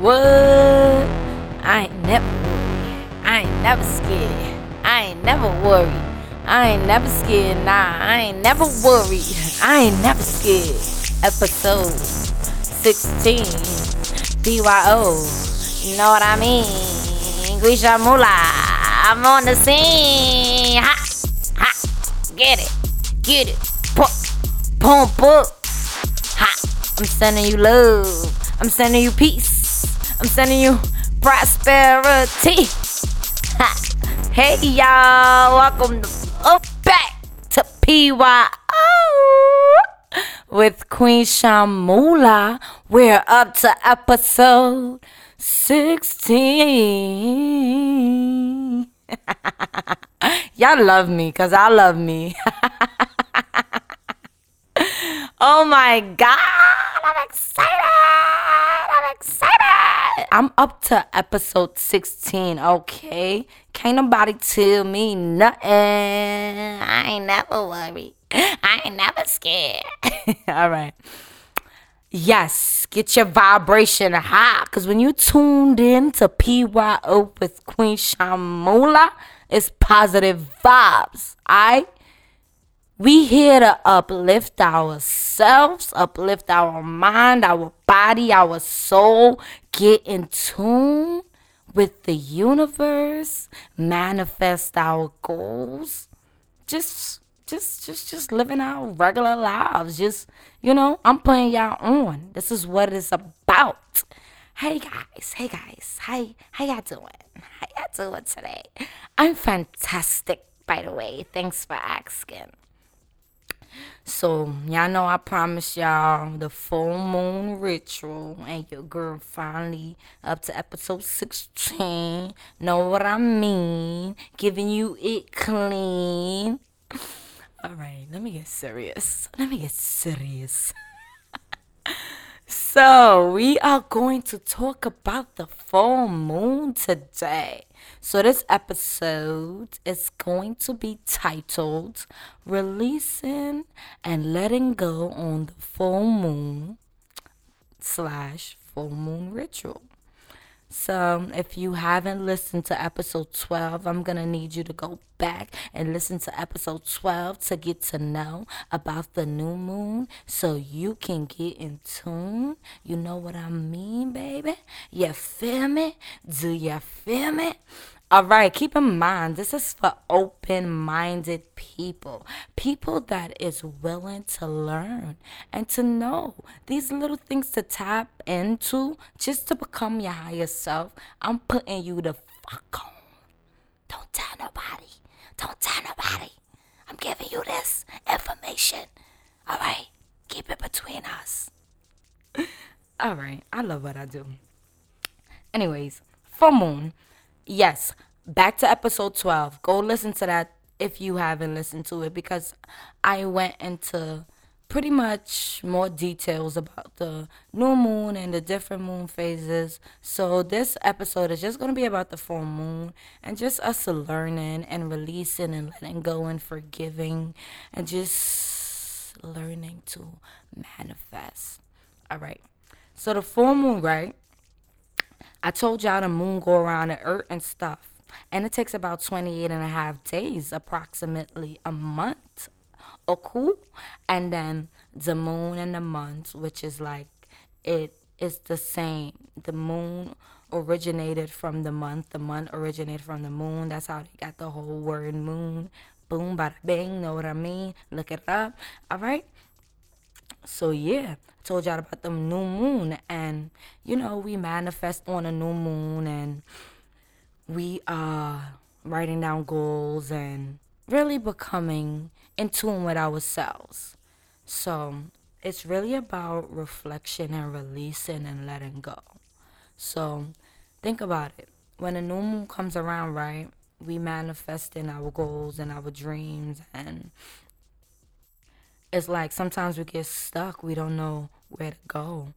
What? I ain't never worried. I ain't never scared. I ain't never worried. I ain't never scared. Nah, I ain't never worried. I ain't never scared. Episode 16. PYO. You know what I mean? Guisha Mula. I'm on the scene. Ha! Ha! Get it. Get it. Pump. Pump up. Ha! I'm sending you love. I'm sending you peace. I'm sending you prosperity. Ha! Hey y'all, welcome to, up back to PYO with Queen Shamula. We're up to episode 16. y'all love me because I love me. oh my God, I'm excited. I'm excited. I'm up to episode 16, okay? Can't nobody tell me nothing. I ain't never worried. I ain't never scared. All right. Yes, get your vibration high. Because when you tuned in to PYO with Queen Shamula, it's positive vibes. I we here to uplift ourselves, uplift our mind, our body, our soul, get in tune with the universe, manifest our goals. Just just just just living our regular lives. Just, you know, I'm putting y'all on. This is what it's about. Hey guys, hey guys, hi, how y'all doing? How y'all doing today? I'm fantastic, by the way. Thanks for asking. So, y'all know I promised y'all the full moon ritual, and your girl finally up to episode 16. Know what I mean? Giving you it clean. All right, let me get serious. Let me get serious. so, we are going to talk about the full moon today. So, this episode is going to be titled Releasing and Letting Go on the Full Moon slash Full Moon Ritual. So, if you haven't listened to episode 12, I'm going to need you to go back and listen to episode 12 to get to know about the new moon so you can get in tune. You know what I mean, baby? You feel me? Do you feel me? All right, keep in mind, this is for open minded people, people that is willing to learn and to know these little things to tap into just to become your higher self. I'm putting you the fuck on. Don't tell nobody. Don't tell nobody. I'm giving you this information. All right, keep it between us. All right, I love what I do. Anyways, full moon yes, back to episode 12. Go listen to that if you haven't listened to it because I went into pretty much more details about the new moon and the different moon phases. So this episode is just going to be about the full moon and just us learning and releasing and letting go and forgiving and just learning to manifest. All right. So the full moon, right? I told y'all the moon go around the earth and stuff. And it takes about 28 and a half days, approximately a month. Okay? And then the moon and the month, which is like, it is the same. The moon originated from the month. The month originated from the moon. That's how they got the whole word moon. Boom, bada bing, know what I mean? Look it up. All right? So yeah, I told y'all about the new moon and you know, we manifest on a new moon and we are writing down goals and really becoming in tune with ourselves. So, it's really about reflection and releasing and letting go. So, think about it. When a new moon comes around, right? We manifest in our goals and our dreams and it's like sometimes we get stuck. We don't know where to go.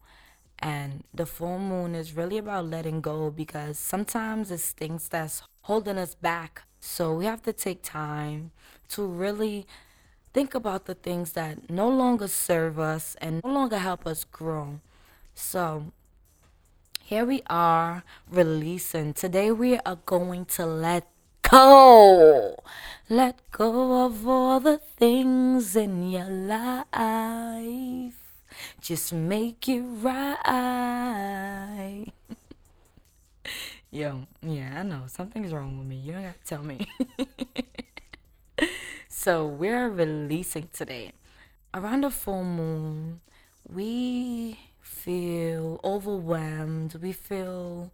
And the full moon is really about letting go because sometimes it's things that's holding us back. So we have to take time to really think about the things that no longer serve us and no longer help us grow. So here we are releasing. Today we are going to let go. Let go of all the things in your life. Just make it right. Yo, yeah, I know something's wrong with me. You don't have to tell me. so, we're releasing today. Around the full moon, we feel overwhelmed. We feel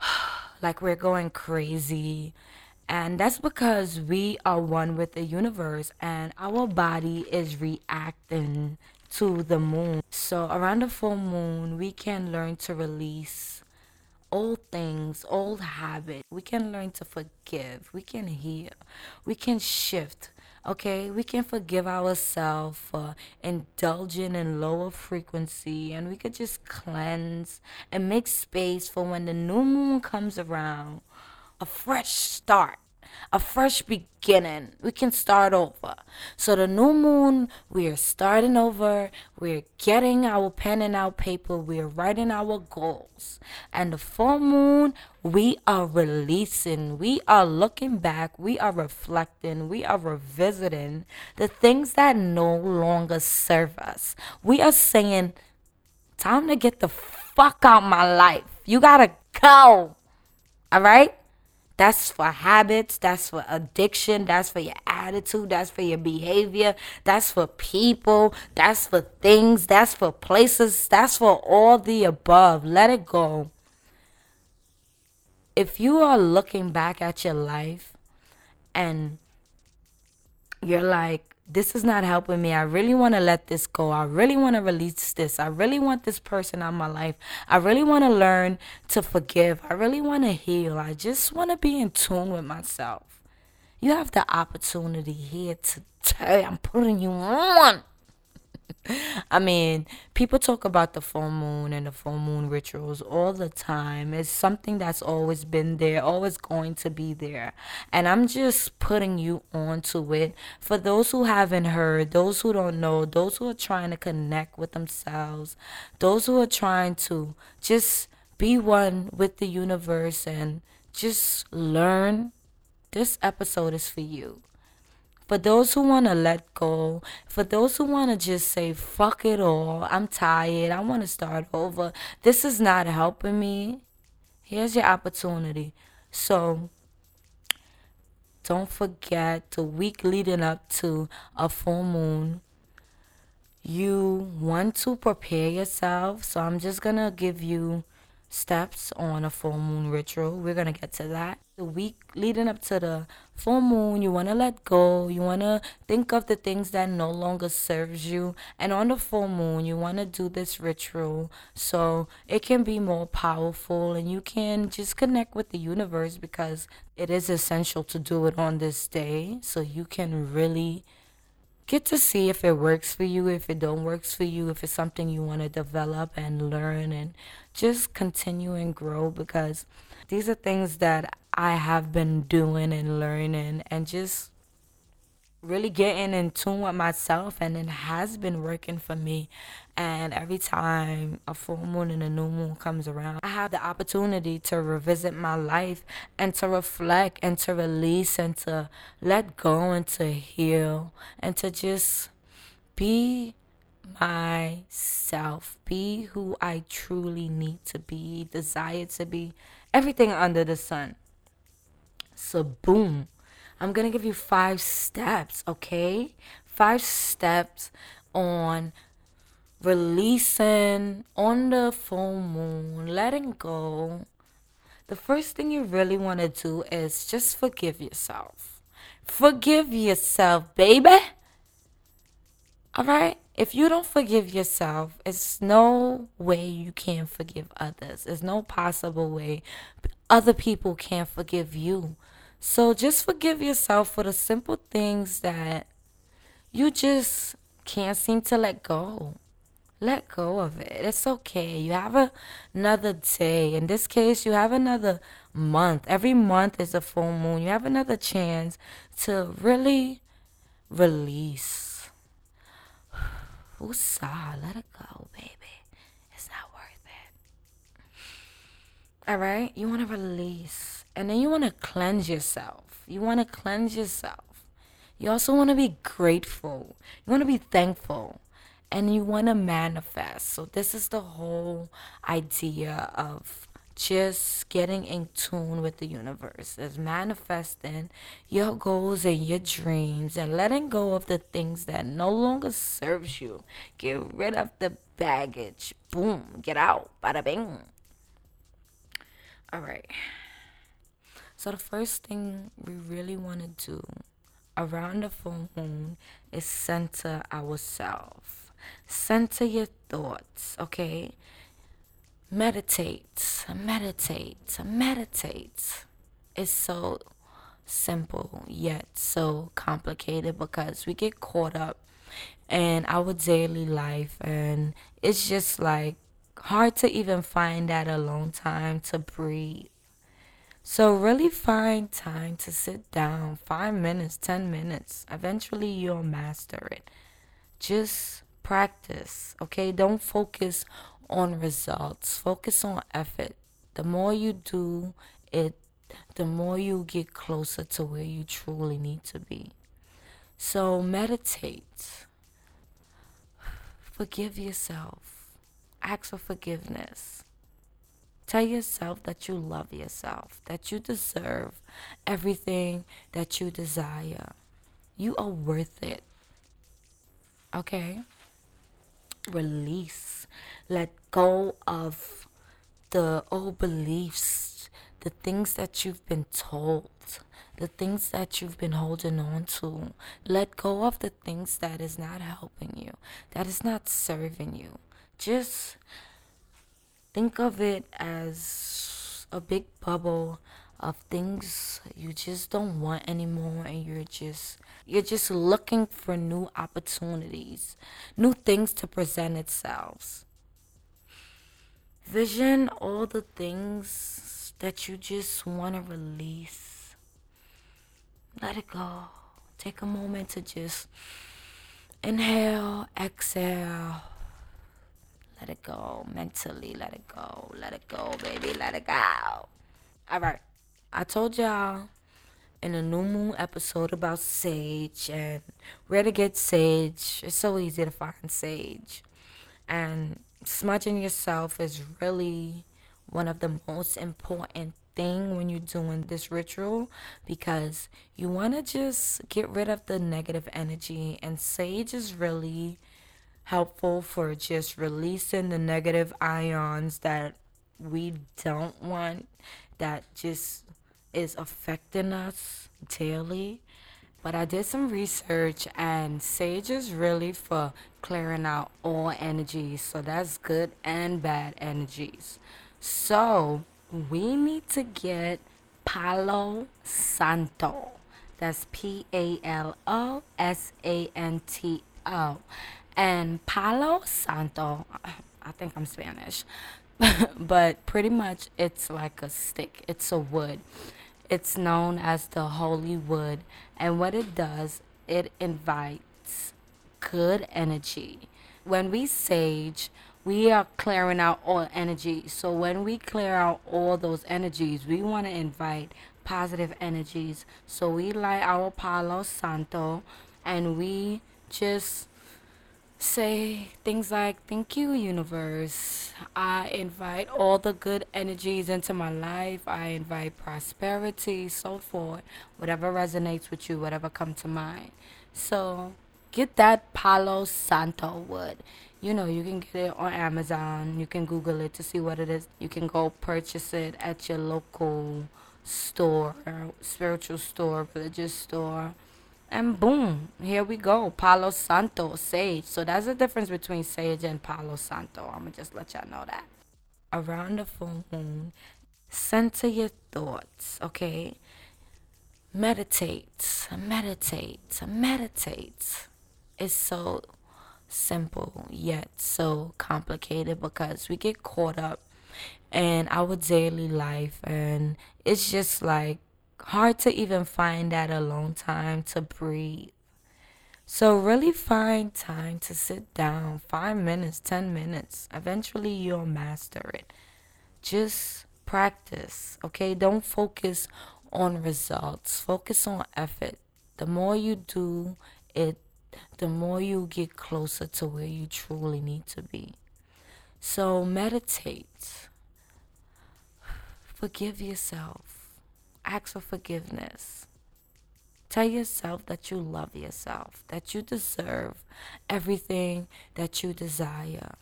like we're going crazy. And that's because we are one with the universe and our body is reacting to the moon. So, around the full moon, we can learn to release old things, old habits. We can learn to forgive. We can heal. We can shift Okay, we can forgive ourselves for indulging in lower frequency and we could just cleanse and make space for when the new moon comes around. A fresh start a fresh beginning. We can start over. So the new moon, we are starting over. We're getting our pen and our paper. We're writing our goals. And the full moon, we are releasing. We are looking back. We are reflecting. We are revisiting the things that no longer serve us. We are saying, time to get the fuck out my life. You gotta go. All right? That's for habits, that's for addiction, that's for your attitude, that's for your behavior, that's for people, that's for things, that's for places, that's for all the above. Let it go. If you are looking back at your life and you're like, this is not helping me. I really want to let this go. I really want to release this. I really want this person out my life. I really want to learn to forgive. I really want to heal. I just want to be in tune with myself. You have the opportunity here today. I'm putting you on. I mean, people talk about the full moon and the full moon rituals all the time. It's something that's always been there, always going to be there. And I'm just putting you onto it. For those who haven't heard, those who don't know, those who are trying to connect with themselves, those who are trying to just be one with the universe and just learn, this episode is for you. For those who want to let go, for those who want to just say, fuck it all, I'm tired, I want to start over, this is not helping me, here's your opportunity. So, don't forget the week leading up to a full moon. You want to prepare yourself. So, I'm just to give you steps on a full moon ritual. We're going to get to that. The week leading up to the full moon, you want to let go. You want to think of the things that no longer serves you. And on the full moon, you want to do this ritual so it can be more powerful and you can just connect with the universe because it is essential to do it on this day so you can really get to see if it works for you, if it don't works for you, if it's something you want to develop and learn and just continue and grow because these are things that I have been doing and learning and just really getting in tune with myself and it has been working for me. And every time a full moon and a new moon comes around i have the opportunity to revisit my life and to reflect and to release and to let go and to heal and to just be myself be who i truly need to be desire to be everything under the sun. So boom I'm going to give you five steps, okay? Five steps on releasing on the full moon, letting go. The first thing you really want to do is just forgive yourself. Forgive yourself, baby. All right? If you don't forgive yourself, it's no way you can forgive others. There's no possible way other people can't forgive you. So just forgive yourself for the simple things that you just can't seem to let go. Let go of it. It's okay. You have a, another day. In this case, you have another month. Every month is a full moon. You have another chance to really release. Woosah, let it go, baby. It's not worth it. All right? You want to release. And then you want to cleanse yourself. You want to cleanse yourself. You also want to be grateful. You want to be thankful. And you want to manifest. So, this is the whole idea of just getting in tune with the universe is manifesting your goals and your dreams and letting go of the things that no longer serves you get rid of the baggage boom get out bada bing all right so the first thing we really want to do around the full moon is center ourselves center your thoughts okay meditate, meditate, meditate. It's so simple yet so complicated because we get caught up in our daily life and it's just like hard to even find that alone time to breathe. So really find time to sit down, 5 minutes, 10 minutes. Eventually you'll master it. Just practice, okay? Don't focus on results, focus on effort. The more you do it, the more you get closer to where you truly need to be. So meditate. Forgive yourself. Ask for forgiveness. Tell yourself that you love yourself, that you deserve everything that you desire. You are worth it. Okay? Release let go of the old beliefs, the things that you've been told, the things that you've been holding on to. Let go of the things that is not helping you, that is not serving you. Just think of it as a big bubble of things you just don't want anymore and you're just you're just looking for new opportunities, new things to present itself. Vision all the things that you just want to release. Let it go. Take a moment to just inhale, exhale. Let it go mentally. Let it go. Let it go, baby. Let it go. All right. I told y'all in a new moon episode about sage and where to get sage. It's so easy to find sage. And smudging yourself is really one of the most important thing when you're doing this ritual because you want to just get rid of the negative energy and sage is really helpful for just releasing the negative ions that we don't want that just is affecting us daily but I did some research, and sage is really for clearing out all energies. So that's good and bad energies. So we need to get Palo Santo. That's P A L O S A N T O. And Palo Santo, I think I'm Spanish, but pretty much it's like a stick, it's a wood. It's known as the holy wood, and what it does, it invites good energy. When we sage, we are clearing out all energy. So when we clear out all those energies, we want to invite positive energies. So we light our Palo Santo and we just say things like, Thank you, universe. I invite all the good energies into my life. I invite prosperity, so forth. Whatever resonates with you, whatever come to mind. So get that Palo Santo wood. You know, you can get it on Amazon. You can Google it to see what it is. You can go purchase it at your local store, spiritual store, religious store and boom, here we go. Palo Santo, sage. So that's the difference between sage and Palo Santo. I'm going to just let y'all know that. Around the full moon, center your thoughts, okay? Meditate, meditate, meditate. It's so simple yet so complicated because we get caught up in our daily life and it's just like hard to even find that alone time to breathe. So, really find time to sit down five minutes, 10 minutes. Eventually, you'll master it. Just practice, okay? Don't focus on results, focus on effort. The more you do it, the more you get closer to where you truly need to be. So meditate. Forgive yourself. Ask for forgiveness. Tell yourself that you love yourself, that you deserve everything that you desire.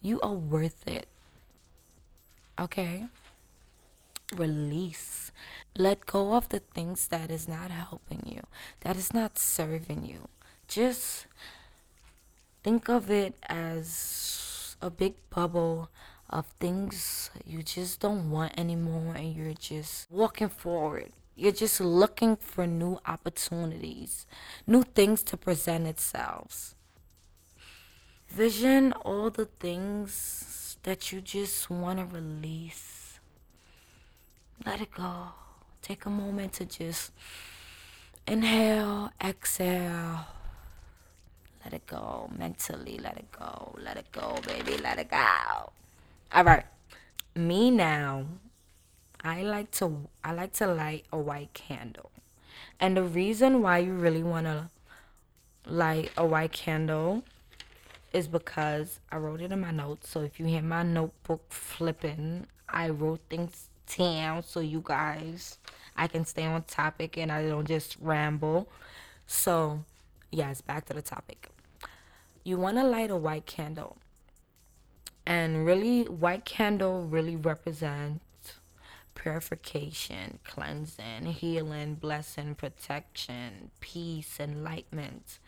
You are worth it. Okay? Release. Let go of the things that is not helping you, that is not serving you. Just think of it as a big bubble of things you just don't want anymore and you're just walking forward. You're just looking for new opportunities, new things to present itself. Vision all the things that you just want to release. Let it go. Take a moment to just inhale, exhale. Let it go mentally. Let it go. Let it go, baby. Let it go. All right. Me now. I like to I like to light a white candle. And the reason why you really want to light a white candle is because I wrote it in my notes. So if you hear my notebook flipping, I wrote things down so you guys I can stay on topic and I don't just ramble. So, yes, back to the topic. You want to light a white candle. And really white candle really represents purification, cleansing, healing, blessing, protection, peace, enlightenment.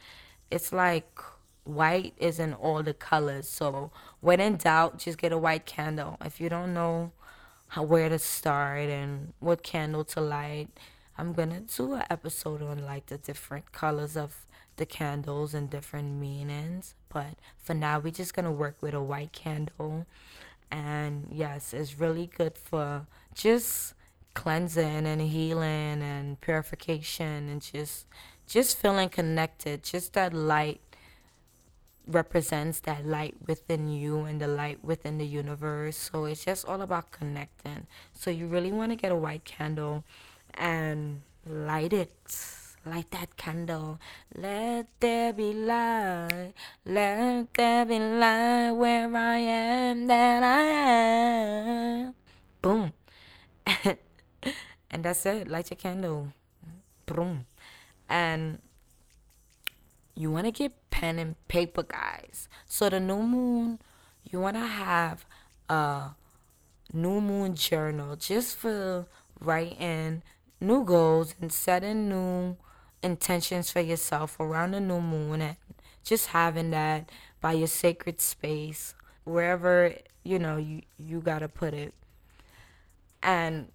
It's like white is in all the colors. So when in doubt, just get a white candle. If you don't know how where to start and what candle to light, I'm gonna do an episode on like the different colors of the candles and different meanings. But for now, we're just gonna work with a white candle. And yes, it's really good for just cleansing and healing and purification and just just feeling connected. Just that light represents that light within you and the light within the universe. So it's just all about connecting. So you really want to get a white candle and light it. Light that candle. Let there be light. Let there be light where I am that I am. Boom. and that's it. Light your candle. Boom. And you want to get pen and paper, guys. So the new moon, you want to have a new moon journal just for writing new goals and setting new intentions for yourself around the new moon and just having that by your sacred space wherever you know you you got to put it and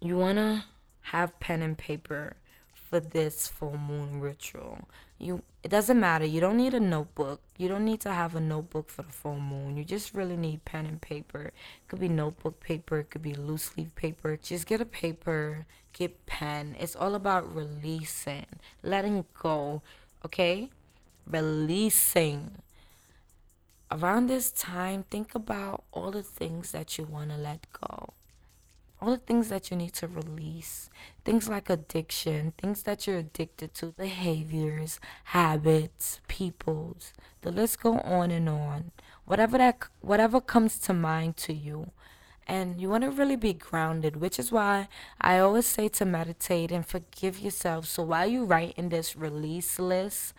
you want to have pen and paper for this full moon ritual. You it doesn't matter. You don't need a notebook. You don't need to have a notebook for the full moon. You just really need pen and paper. It could be notebook paper, it could be loose leaf paper. Just get a paper, pen. It's all about releasing, letting go, okay? Releasing. Around this time, think about all the things that you want to let go all the things that you need to release things like addiction things that you're addicted to behaviors habits peoples the list go on and on whatever that whatever comes to mind to you and you want to really be grounded which is why i always say to meditate and forgive yourself so while you write in this release list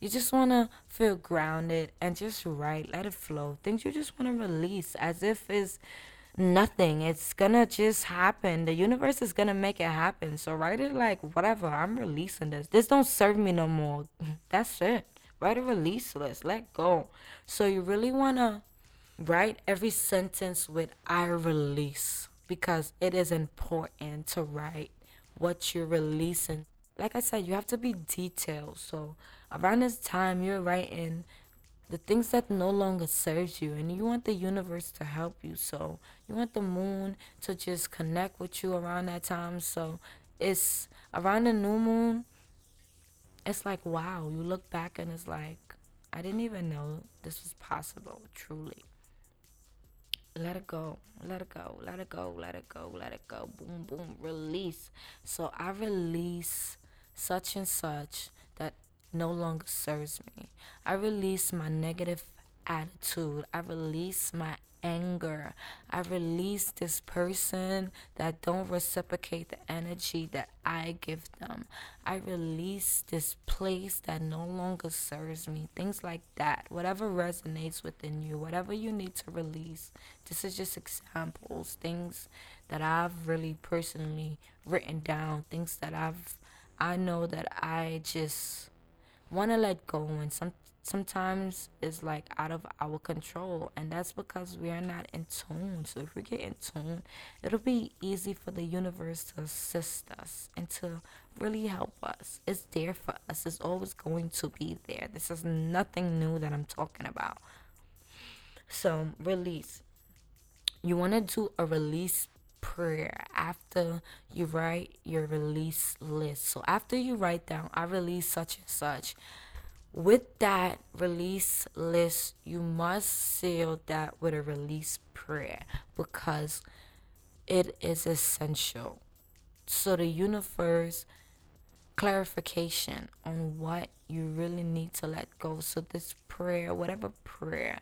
you just want to feel grounded and just write let it flow things you just want to release as if it's nothing. It's gonna just happen. The universe is gonna make it happen. So write it like whatever. I'm releasing this. This don't serve me no more. That's it. Write a release list. Let go. So you really wanna write every sentence with I release because it is important to write what you're releasing. Like I said, you have to be detailed. So around this time you're writing the things that no longer serves you and you want the universe to help you so you want the moon to just connect with you around that time so it's around the new moon it's like wow you look back and it's like i didn't even know this was possible truly let it go let it go let it go let it go let it go. Boom boom release. So i release such and such that no longer serves me. I release my negative attitude. I release my anger. I release this person that don't reciprocate the energy that I give them. I release this place that no longer serves me. Things like that. Whatever resonates within you, whatever you need to release. This is just examples, things that I've really personally written down, things that I've I know that I just want to let go and some sometimes is like out of our control and that's because we are not in tune. So if we get in tune it'll be easy for the universe to assist us and to really help us. It's there for us. It's always going to be there. This is nothing new that i'm talking about. So release. You want to do a release prayer after you write your release list. So after you write down i release such and such with that release list, you must seal that with a release prayer because it is essential. So, the universe clarification on what you really need to let go. So, this prayer, whatever prayer,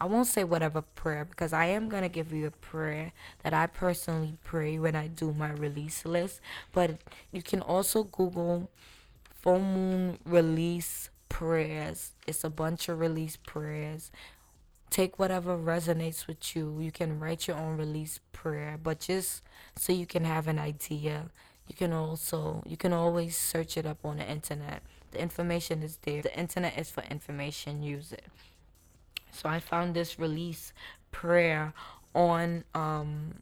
I won't say whatever prayer because I am going to give you a prayer that I personally pray when I do my release list. But you can also Google full moon release prayers. It's a bunch of release prayers. Take whatever resonates with you. You can write your own release prayer, but just so you can have an idea. You can also you can always search it up on the internet. The information is there. The internet is for information. Use it. So I found this release prayer on um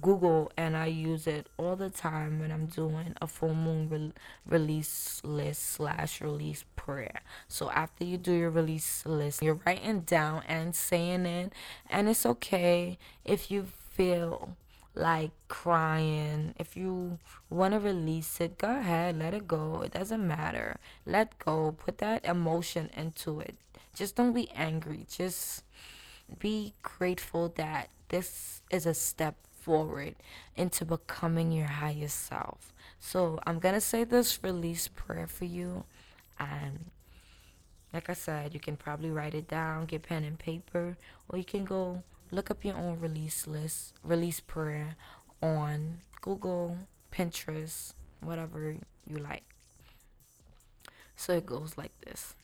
Google and I use it all the time when I'm doing a full moon re- release list slash release prayer. So after you do your release list, you're writing down and saying it, and it's okay if you feel like crying. If you want to release it, go ahead, let it go. It doesn't matter. Let go. Put that emotion into it. Just don't be angry. Just be grateful that this is a step forward into becoming your highest self. So I'm gonna say this release prayer for you, and like I said, you can probably write it down, get pen and paper, or you can go look up your own release list, release prayer on Google, Pinterest, whatever you like. So it goes like this.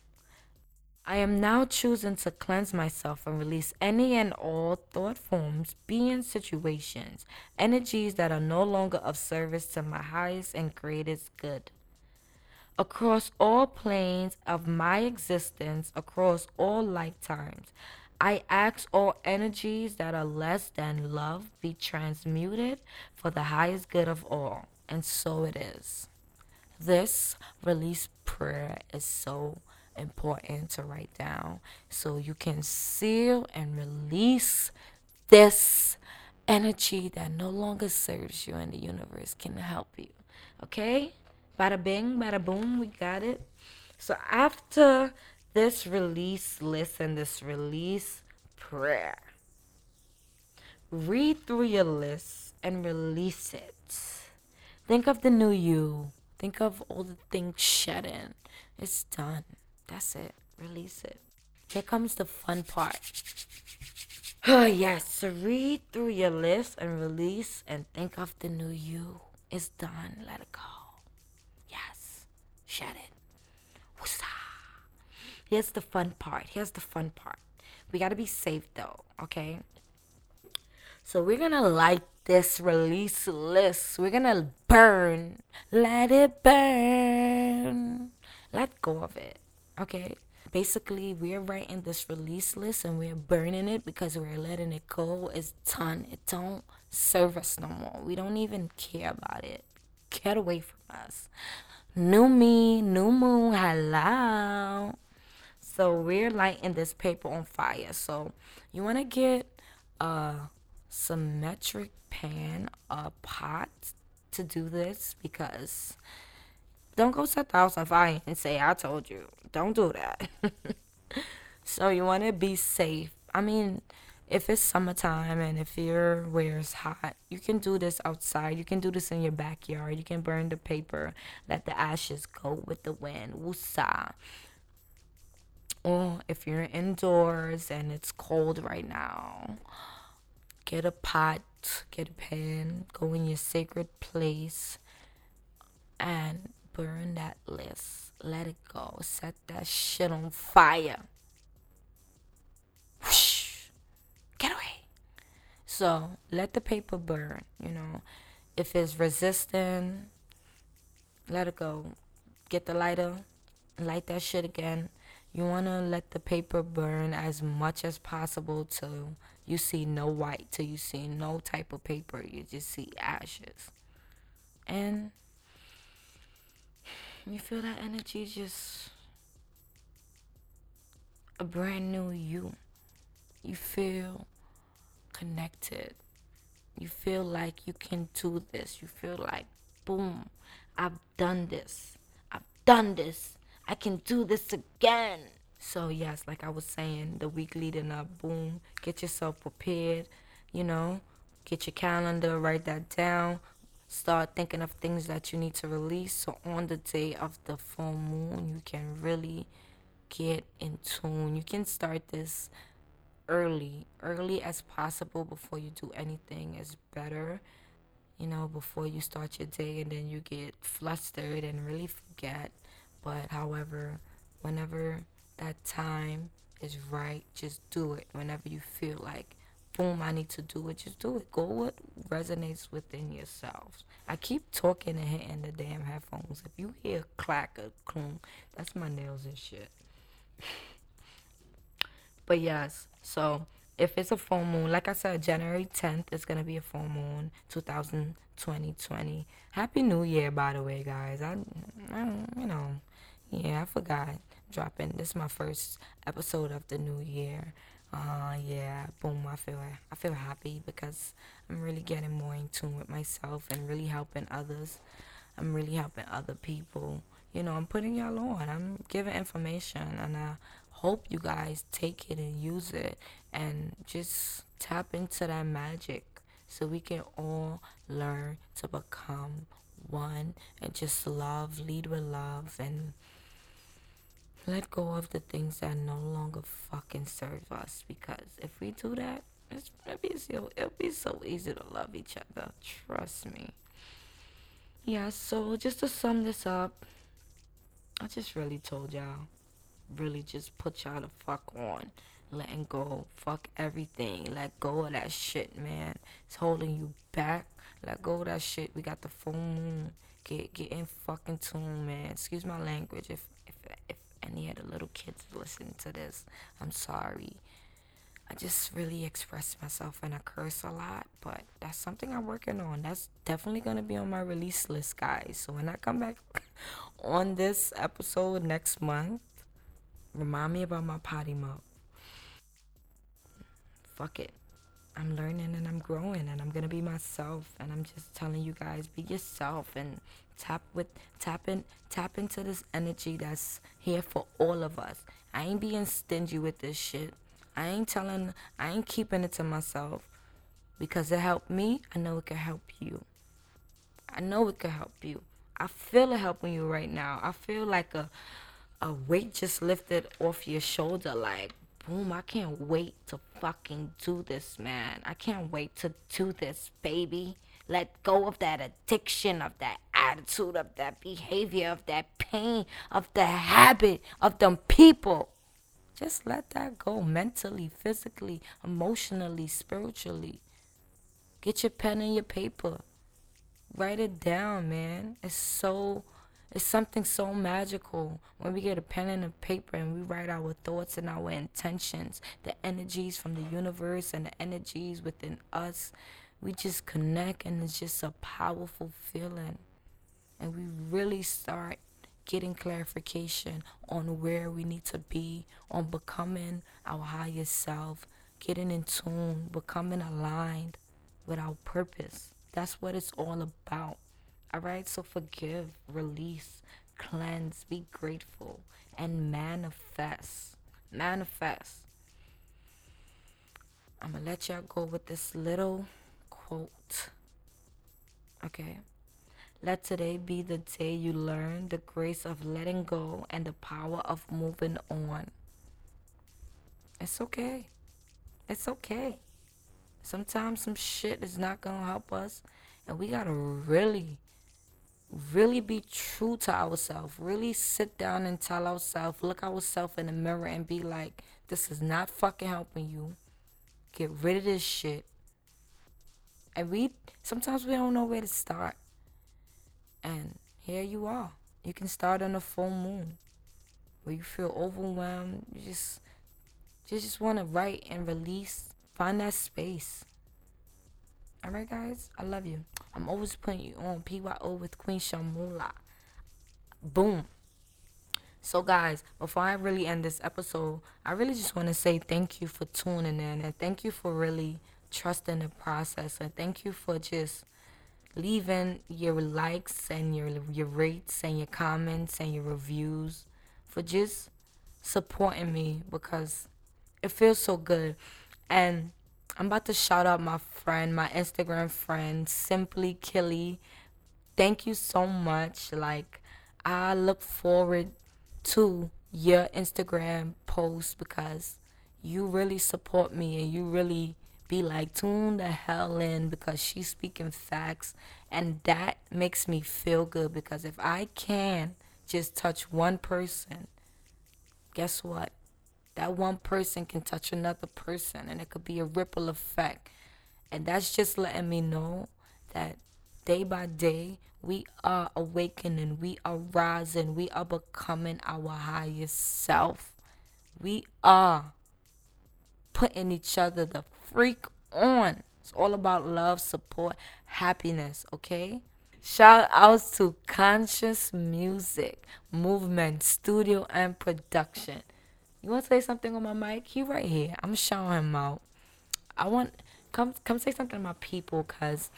I am now choosing to cleanse myself and release any and all thought forms, beings, situations, energies that are no longer of service to my highest and greatest good. Across all planes of my existence, across all lifetimes, I ask all energies that are less than love be transmuted for the highest good of all. And so it is. This release prayer is so important to write down so you can seal and release this energy that no longer serves you and the universe can help you. Okay? Bada bing, bada boom, we got it. So after this release list and this release prayer, read through your list and release it. Think of the new you. Think of all the things in It's done. That's it. Release it. Here comes the fun part. Oh, yes. Read through your list and release and think of the new you. It's done. Let it go. Yes. Shed it. Woosah. Here's the fun part. Here's the fun part. We got to be safe though, okay? So we're going to light this release list. We're going to burn. Let it burn. Let go of it. Okay. Basically, we're writing this release list and we're burning it because we're letting it go. It's done. It don't serve us no more. We don't even care about it. Get away from us. New me, new moon, hello. So we're lighting this paper on fire. So you want to get a symmetric pan, a pot to do this because don't go set the house on fire and say I told you. Don't do that. so you want to be safe. I mean, if it's summertime and if your is hot, you can do this outside. You can do this in your backyard. You can burn the paper, let the ashes go with the wind. Woosah. Or if you're indoors and it's cold right now, get a pot, get a pan, go in your sacred place and burn that list. Let it go. Set that shit on fire. Whoosh. Get away. So let the paper burn, you know. If it's resistant, let it go. Get the lighter, light that shit again. You want to let the paper burn as much as possible till you see no white, till you see no type of paper. You just see ashes. And you feel that energy just a brand new you. You feel connected. You feel like you can do this. You feel like, boom, I've done this. I've done this. I can do this again. So, yes, like I was saying, the week leading up, boom, get yourself prepared, you know, get your calendar, write that down, start thinking of things that you need to release. So, on the day of the full moon, you can really get in tune. You can start this early, early as possible before you do anything is better. You know, before you start your day and then you get flustered and really forget. But however, whenever that time is right, just do it. Whenever you feel like, boom, I need to do it, just do it. Go what resonates within yourselves. I keep talking and hitting the damn headphones. If you hear clack or clunk, that's my nails and shit. But yes, so if it's a full moon, like I said, January 10th is going to be a full moon, 2020. Happy New Year, by the way, guys. I, I, you know, yeah, I forgot dropping. This is my first episode of the new year. Uh, yeah, boom. I feel I feel happy because I'm really getting more in tune with myself and really helping others. I'm really helping other people. You know, I'm putting y'all on. I'm giving information, and I hope you guys take it and use it and just tap into that magic so we can all learn to become one and just love, lead with love, and let go of the things that no longer fucking serve us. Because if we do that, it's, it'll, be so, it'll be so easy to love each other. Trust me. Yeah, so just to sum this up, I just really told y'all really just put y'all the fuck on. Letting go. Fuck everything. Let go of that shit, man. It's holding you back. Let go of that shit. We got the full moon. Get get in fucking tune, man. Excuse my language if if if any of the little kids listening to this. I'm sorry. I just really express myself and I curse a lot, but that's something I'm working on. That's definitely gonna be on my release list, guys. So when I come back on this episode next month, Remind me about my potty mouth. Fuck it. I'm learning and I'm growing and I'm gonna be myself and I'm just telling you guys be yourself and tap with tap in tap into this energy that's here for all of us. I ain't being stingy with this shit. I ain't telling I ain't keeping it to myself because it helped me. I know it can help you. I know it can help you. I feel it helping you right now. I feel like a a weight just lifted off your shoulder like boom i can't wait to fucking do this man. I can't wait to do this baby. Let go of that addiction of that attitude of that behavior of that pain of the habit of them people. Just let that go mentally physically emotionally spiritually. Get your pen and your paper. Write it down man. It's so it's something so magical when we get a pen and a paper and we write our thoughts and our intentions, the energies from the universe and the energies within us. We just connect and it's just a powerful feeling. And we really start getting clarification on where we need to be, on becoming our highest self, getting in tune, becoming aligned with our purpose. That's what it's all about. All right, so forgive, release, cleanse, be grateful, and manifest. Manifest. I'm gonna let y'all go with this little quote. Okay. Let today be the day you learn the grace of letting go and the power of moving on. It's okay. It's okay. Sometimes some shit is not gonna help us, and we gotta really, really be true to ourselves. Really sit down and tell ourselves, look ourselves in the mirror, and be like, this is not fucking helping you. Get rid of this shit. And we sometimes we don't know where to start. And here you are. You can start on a full moon where you feel overwhelmed. You just you just want to write and release. Find that space. Alright guys, I love you. I'm always putting you on PYO with Queen Shamula. Boom. So guys, before I really end this episode, I really just want to say thank you for tuning in and thank you for really trusting the process and thank you for just leaving your likes and your your rates and your comments and your reviews for just supporting me because it feels so good. And I'm about to shout out my friend, my Instagram friend, Simply Killy. Thank you so much. Like I look forward to your Instagram post because you really support me and you really be like, tune the hell in because she's speaking facts. And that makes me feel good because if I can just touch one person, guess what? That one person can touch another person and it could be a ripple effect. And that's just letting me know that day by day we are awakening, we are rising, we are becoming our highest self. We are putting each other the freak on. It's all about love, support, happiness, okay? Shout outs to Conscious Music, Movement, Studio, and Production. You want to say something on my mic? He right here. I'm showing him out. I want come come say something to my people, cause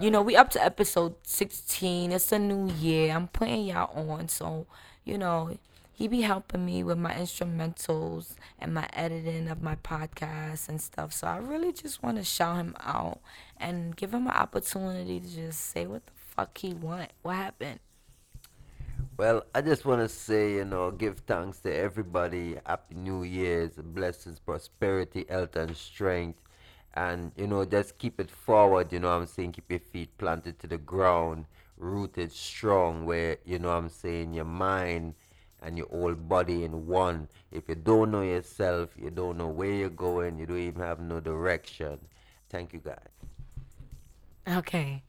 you know we up to episode 16. It's a new year. I'm putting y'all on, so you know he be helping me with my instrumentals and my editing of my podcast and stuff. So I really just want to shout him out and give him an opportunity to just say what the fuck he want. What happened? Well, I just want to say, you know, give thanks to everybody. Happy New Year's, blessings, prosperity, health, and strength. And, you know, just keep it forward, you know I'm saying? Keep your feet planted to the ground, rooted strong, where, you know I'm saying, your mind and your whole body in one. If you don't know yourself, you don't know where you're going, you don't even have no direction. Thank you, guys. Okay.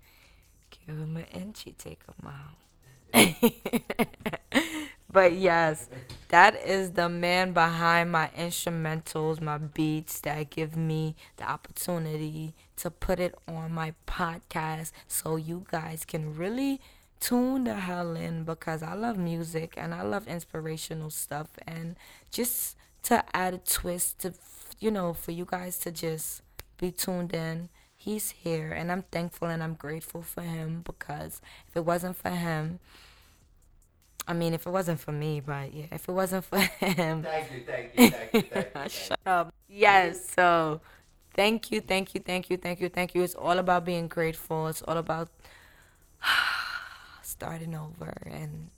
Give him an inch, take him out. but yes, that is the man behind my instrumentals, my beats that give me the opportunity to put it on my podcast so you guys can really tune the hell in because I love music and I love inspirational stuff and just to add a twist to you know for you guys to just be tuned in he's here and I'm thankful and I'm grateful for him because if it wasn't for him I mean if it wasn't for me but yeah if it wasn't for him Thank you, thank you, thank you, thank you. shut up yes so thank you thank you thank you thank you thank you it's all about being grateful it's all about starting over and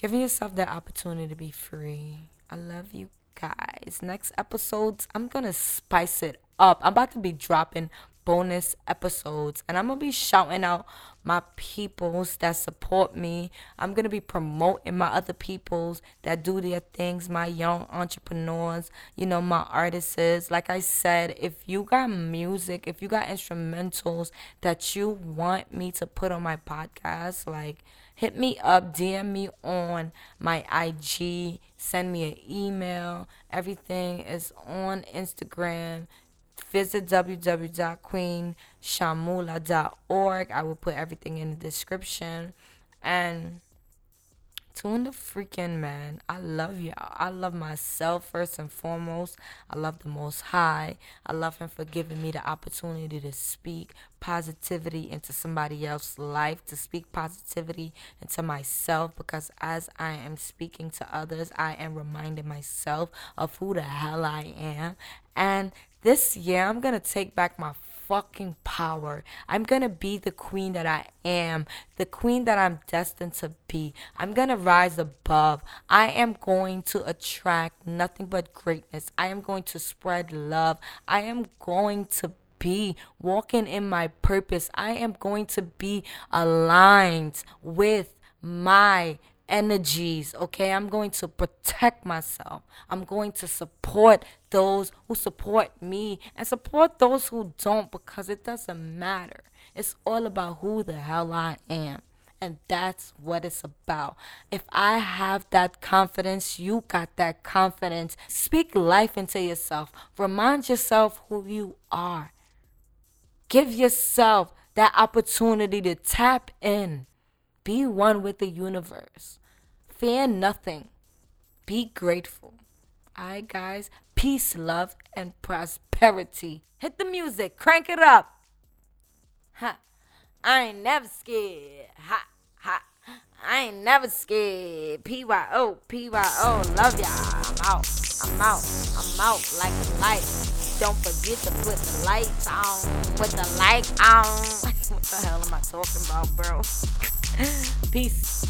giving yourself that opportunity to be free. I love you guys. Next episodes, I'm gonna spice it up. I'm about to be dropping bonus episodes and I'm gonna be shouting out my peoples that support me. I'm gonna be promoting my other peoples that do their things, my young entrepreneurs, you know, my artists. Like I said, if you got music, if you got instrumentals that you want me to put on my podcast, like hit me up, DM me on my IG, send me an email. Everything is on Instagram. Visit www.queenshamula.org. I will put everything in the description. And Tune the freaking man. I love y'all. I love myself first and foremost. I love the Most High. I love Him for giving me the opportunity to speak positivity into somebody else's life, to speak positivity into myself. Because as I am speaking to others, I am reminding myself of who the hell I am. And this year, I'm going to take back my fucking power. I'm gonna be the queen that I am, the queen that I'm destined to be. I'm gonna rise above. I am going to attract nothing but greatness. I am going to spread love. I am going to be walking in my purpose. I am going to be aligned with my energies, okay? I'm going to protect myself. I'm going to support those who support me and support those who don't because it doesn't matter. It's all about who the hell I am. And that's what it's about. If I have that confidence, you got that confidence. Speak life into yourself. Remind yourself who you are. Give yourself that opportunity to tap in. Be one with the universe. Fear nothing. Be grateful. Alright, guys. Peace, love, and prosperity. Hit the music. Crank it up. Ha. I ain't never scared. Ha. Ha. I ain't never scared. P-Y-O. P-Y-O. Love ya. I'm out. I'm out. I'm out like a light. Don't forget to put the lights on. Put the light on. what the hell am I talking about, bro? Peace.